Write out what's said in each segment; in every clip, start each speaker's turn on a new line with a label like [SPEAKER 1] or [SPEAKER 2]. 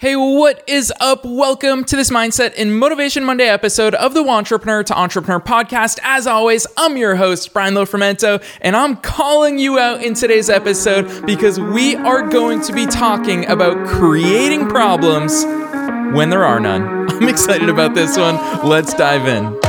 [SPEAKER 1] Hey, what is up? Welcome to this Mindset and Motivation Monday episode of the Wantrepreneur to Entrepreneur podcast. As always, I'm your host, Brian Lofermento, and I'm calling you out in today's episode because we are going to be talking about creating problems when there are none. I'm excited about this one. Let's dive in.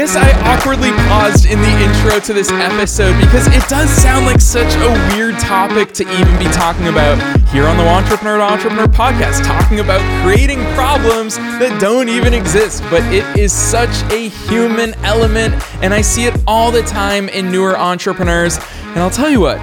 [SPEAKER 1] Guess I awkwardly paused in the intro to this episode because it does sound like such a weird topic to even be talking about here on the Wantrepreneur to Entrepreneur podcast, talking about creating problems that don't even exist. But it is such a human element, and I see it all the time in newer entrepreneurs. And I'll tell you what,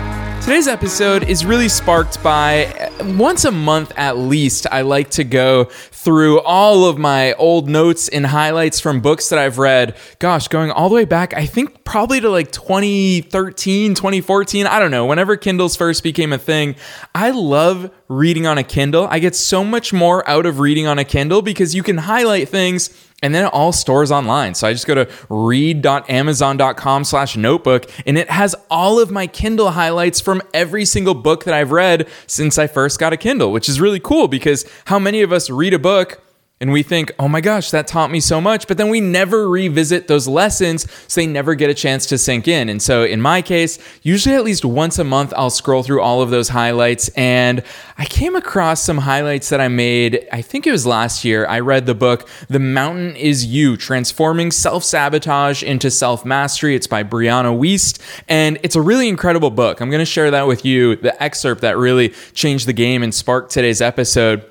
[SPEAKER 1] Today's episode is really sparked by uh, once a month at least, I like to go through all of my old notes and highlights from books that I've read. Gosh, going all the way back, I think probably to like 2013, 2014. I don't know, whenever Kindles first became a thing. I love reading on a Kindle. I get so much more out of reading on a Kindle because you can highlight things and then it all stores online. So I just go to read.amazon.com slash notebook and it has all of my Kindle highlights from every single book that I've read since I first got a Kindle, which is really cool because how many of us read a book and we think, oh my gosh, that taught me so much. But then we never revisit those lessons, so they never get a chance to sink in. And so in my case, usually at least once a month, I'll scroll through all of those highlights. And I came across some highlights that I made, I think it was last year. I read the book, The Mountain Is You Transforming Self Sabotage into Self Mastery. It's by Brianna Wiest. And it's a really incredible book. I'm going to share that with you, the excerpt that really changed the game and sparked today's episode.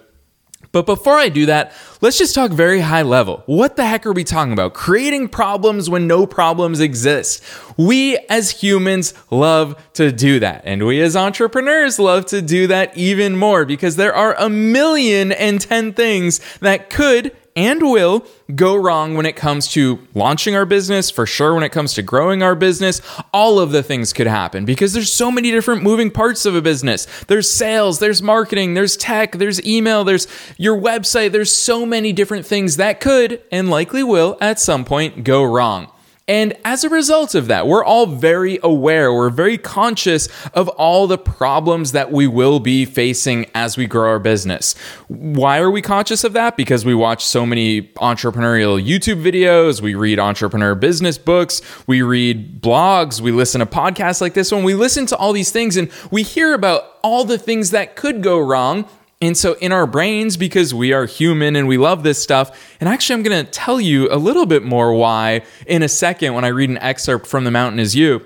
[SPEAKER 1] But before I do that, let's just talk very high level. What the heck are we talking about? Creating problems when no problems exist. We as humans love to do that. And we as entrepreneurs love to do that even more because there are a million and ten things that could and will go wrong when it comes to launching our business, for sure when it comes to growing our business. All of the things could happen because there's so many different moving parts of a business. There's sales, there's marketing, there's tech, there's email, there's your website. There's so many different things that could and likely will at some point go wrong. And as a result of that, we're all very aware, we're very conscious of all the problems that we will be facing as we grow our business. Why are we conscious of that? Because we watch so many entrepreneurial YouTube videos, we read entrepreneur business books, we read blogs, we listen to podcasts like this one. We listen to all these things and we hear about all the things that could go wrong and so, in our brains, because we are human and we love this stuff, and actually, I'm going to tell you a little bit more why in a second when I read an excerpt from The Mountain Is You.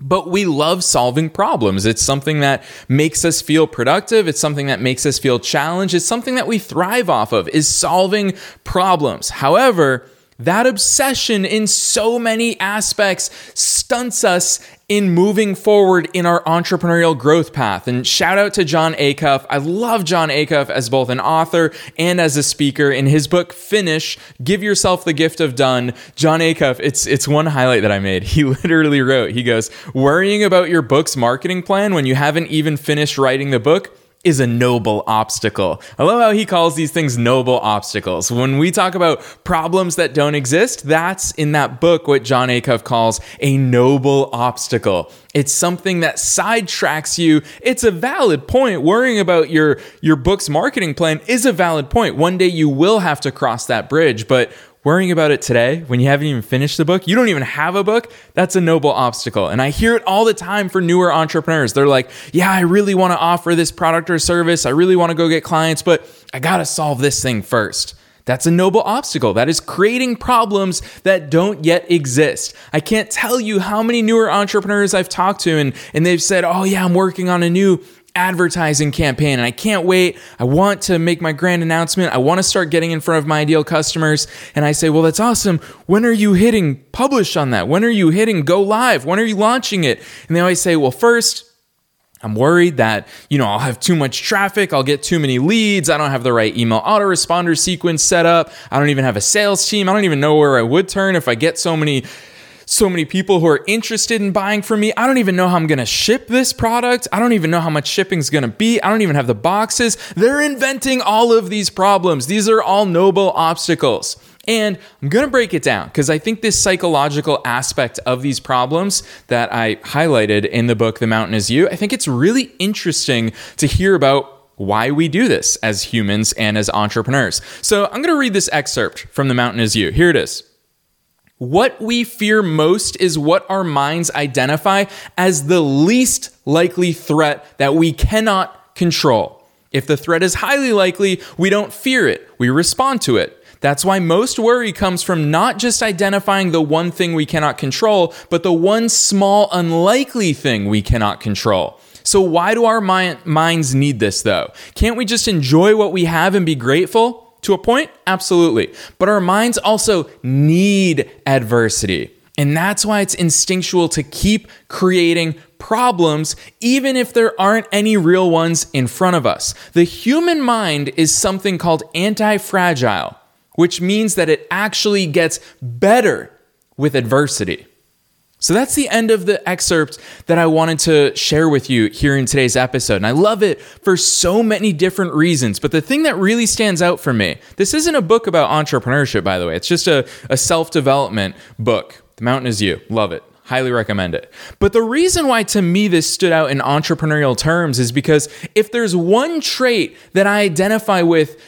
[SPEAKER 1] But we love solving problems. It's something that makes us feel productive. It's something that makes us feel challenged. It's something that we thrive off of is solving problems. However, that obsession in so many aspects stunts us in moving forward in our entrepreneurial growth path. And shout out to Jon Acuff. I love Jon Acuff as both an author and as a speaker. In his book Finish, Give Yourself the Gift of Done, Jon Acuff, it's it's one highlight that I made. He literally wrote, he goes, "Worrying about your book's marketing plan when you haven't even finished writing the book is a noble obstacle. I love how he calls these things noble obstacles. When we talk about problems that don't exist, that's in that book what Jon Acuff calls a noble obstacle. It's something that sidetracks you. It's a valid point. Worrying about your your book's marketing plan is a valid point. One day you will have to cross that bridge, but worrying about it today when you haven't even finished the book, you don't even have a book, that's a noble obstacle. And I hear it all the time for newer entrepreneurs. They're like, yeah, I really want to offer this product or service. I really want to go get clients, but I got to solve this thing first. That's a noble obstacle. That is creating problems that don't yet exist. I can't tell you how many newer entrepreneurs I've talked to and, and they've said, Oh, yeah, I'm working on a new advertising campaign and I can't wait. I want to make my grand announcement. I want to start getting in front of my ideal customers. And I say, well, that's awesome. When are you hitting publish on that? When are you hitting go live? When are you launching it? And they always say, well, first, I'm worried that, you know, I'll have too much traffic, I'll get too many leads, I don't have the right email autoresponder sequence set up, I don't even have a sales team, I don't even know where I would turn if I get so many so many people who are interested in buying from me. I don't even know how I'm going to ship this product. I don't even know how much shipping is going to be. I don't even have the boxes. They're inventing all of these problems. These are all noble obstacles. And I'm going to break it down because I think this psychological aspect of these problems that I highlighted in the book, The Mountain Is You, I think it's really interesting to hear about why we do this as humans and as entrepreneurs. So I'm going to read this excerpt from The Mountain Is You. Here it is. What we fear most is what our minds identify as the least likely threat that we cannot control. If the threat is highly likely, we don't fear it, we respond to it. That's why most worry comes from not just identifying the one thing we cannot control, but the one small, unlikely thing we cannot control. So, why do our minds need this though? Can't we just enjoy what we have and be grateful? To a point, absolutely. But our minds also need adversity. And that's why it's instinctual to keep creating problems, even if there aren't any real ones in front of us. The human mind is something called anti fragile, which means that it actually gets better with adversity. So that's the end of the excerpt that I wanted to share with you here in today's episode. And I love it for so many different reasons. But the thing that really stands out for me this isn't a book about entrepreneurship, by the way, it's just a, a self development book. The Mountain is You. Love it. Highly recommend it. But the reason why to me this stood out in entrepreneurial terms is because if there's one trait that I identify with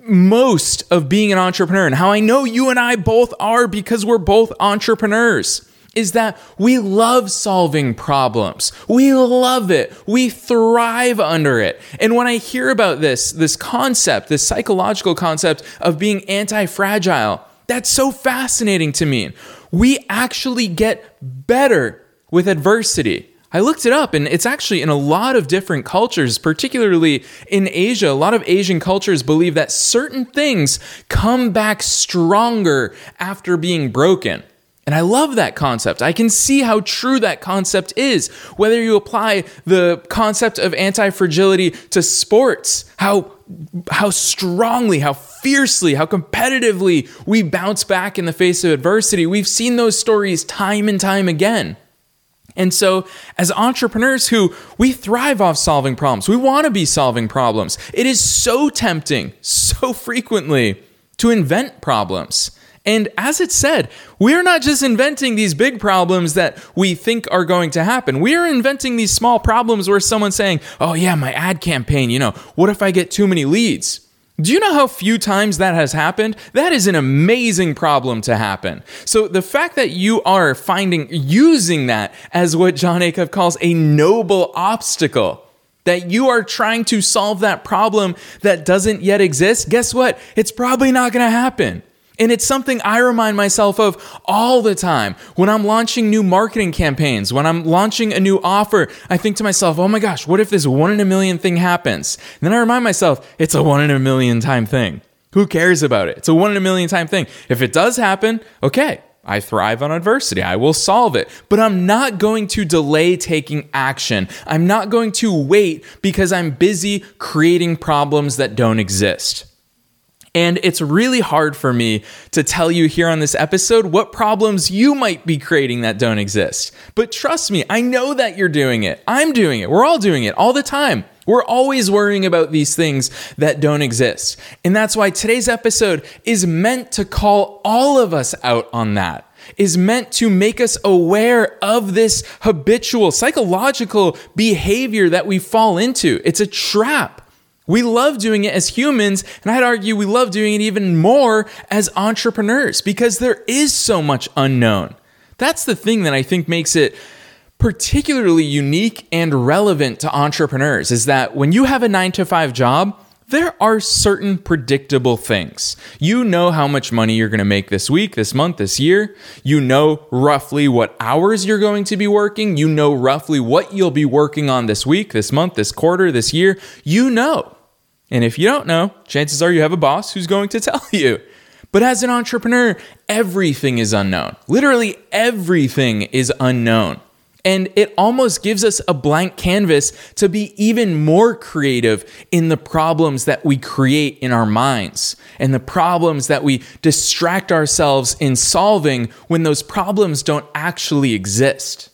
[SPEAKER 1] most of being an entrepreneur, and how I know you and I both are because we're both entrepreneurs is that we love solving problems. We love it. We thrive under it. And when I hear about this, this concept, this psychological concept of being anti fragile, that's so fascinating to me. We actually get better with adversity. I looked it up and it's actually in a lot of different cultures, particularly in Asia. A lot of Asian cultures believe that certain things come back stronger after being broken. And I love that concept. I can see how true that concept is. Whether you apply the concept of anti fragility to sports, how, how strongly, how fiercely, how competitively we bounce back in the face of adversity. We've seen those stories time and time again. And so, as entrepreneurs who we thrive off solving problems, we want to be solving problems. It is so tempting, so frequently, to invent problems. And as it said, we're not just inventing these big problems that we think are going to happen. We are inventing these small problems where someone's saying, oh, yeah, my ad campaign, you know, what if I get too many leads? Do you know how few times that has happened? That is an amazing problem to happen. So the fact that you are finding, using that as what Jon Acuff calls a noble obstacle, that you are trying to solve that problem that doesn't yet exist, guess what? It's probably not going to happen. And it's something I remind myself of all the time. When I'm launching new marketing campaigns, when I'm launching a new offer, I think to myself, oh my gosh, what if this one in a million thing happens? And then I remind myself, it's a one in a million time thing. Who cares about it? It's a one in a million time thing. If it does happen, okay, I thrive on adversity. I will solve it. But I'm not going to delay taking action. I'm not going to wait because I'm busy creating problems that don't exist. And it's really hard for me to tell you here on this episode what problems you might be creating that don't exist. But trust me, I know that you're doing it. I'm doing it. We're all doing it all the time. We're always worrying about these things that don't exist. And that's why today's episode is meant to call all of us out on that is meant to make us aware of this habitual psychological behavior that we fall into. It's a trap. We love doing it as humans, and I'd argue we love doing it even more as entrepreneurs because there is so much unknown. That's the thing that I think makes it particularly unique and relevant to entrepreneurs is that when you have a 9 to 5 job, there are certain predictable things. You know how much money you're going to make this week, this month, this year. You know roughly what hours you're going to be working. You know roughly what you'll be working on this week, this month, this quarter, this year. You know. And if you don't know, chances are you have a boss who's going to tell you. But as an entrepreneur, everything is unknown. Literally everything is unknown. And it almost gives us a blank canvas to be even more creative in the problems that we create in our minds and the problems that we distract ourselves in solving when those problems don't actually exist.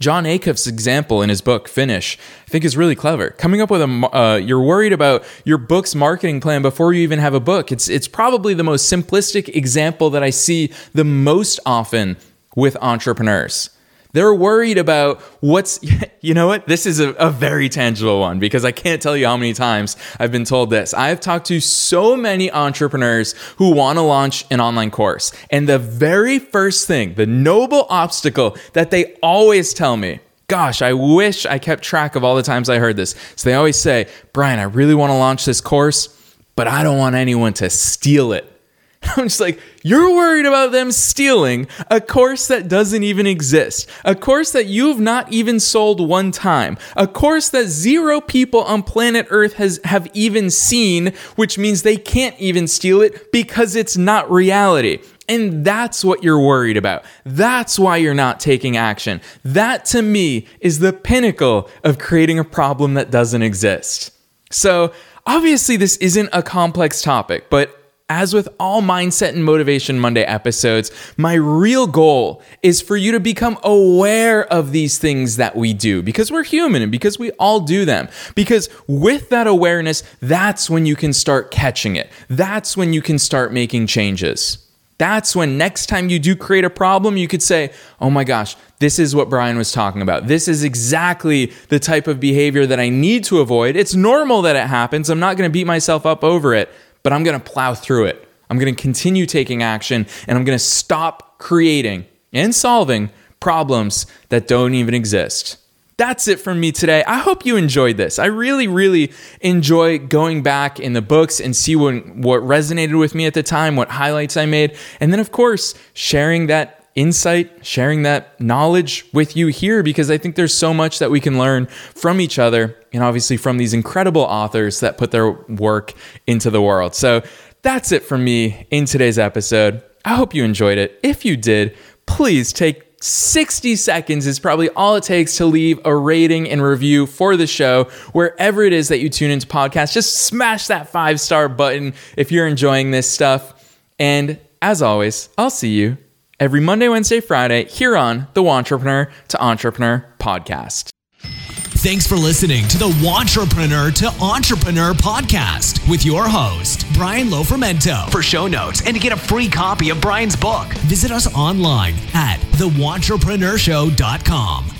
[SPEAKER 1] Jon Acuff's example in his book Finish, I think is really clever. Coming up with a, uh, you're worried about your book's marketing plan before you even have a book. It's it's probably the most simplistic example that I see the most often with entrepreneurs. They're worried about what's, you know what? This is a, a, very tangible one because I can't tell you how many times I've been told this. I've talked to so many entrepreneurs who want to launch an online course. And the very first thing, the noble obstacle that they always tell me, gosh, I wish I kept track of all the times I heard this. So they always say, Brian, I really want to launch this course, but I don't want anyone to steal it. I'm just like, you're worried about them stealing a course that doesn't even exist, a course that you've not even sold one time, a course that zero people on planet Earth has have even seen, which means they can't even steal it because it's not reality. And that's what you're worried about. That's why you're not taking action. That to me is the pinnacle of creating a problem that doesn't exist. So, obviously, this isn't a complex topic, but as with all Mindset and Motivation Monday episodes, my real goal is for you to become aware of these things that we do because we're human and because we all do them. Because with that awareness, that's when you can start catching it. That's when you can start making changes. That's when next time you do create a problem, you could say, oh my gosh, this is what Brian was talking about. This is exactly the type of behavior that I need to avoid. It's normal that it happens. I'm not going to beat myself up over it but I'm going to plow through it. I'm going to continue taking action and I'm going to stop creating and solving problems that don't even exist. That's it from me today. I hope you enjoyed this. I really, really enjoy going back in the books and see what, what resonated with me at the time, what highlights I made, and then, of course, sharing that insight, sharing that knowledge with you here because I think there's so much that we can learn from each other and obviously from these incredible authors that put their work into the world. So that's it from me in today's episode. I hope you enjoyed it. If you did, please take 60 seconds is probably all it takes to leave a rating and review for the show wherever it is that you tune into podcasts. Just smash that five star button if you're enjoying this stuff. And as always, I'll see you every Monday, Wednesday, Friday here on the Wantrepreneur to Entrepreneur podcast.
[SPEAKER 2] Thanks for listening to the Wantrepreneur to Entrepreneur podcast with your host, Brian Lofermento. For show notes and to get a free copy of Brian's book, visit us online at thewantrepreneurShow.com.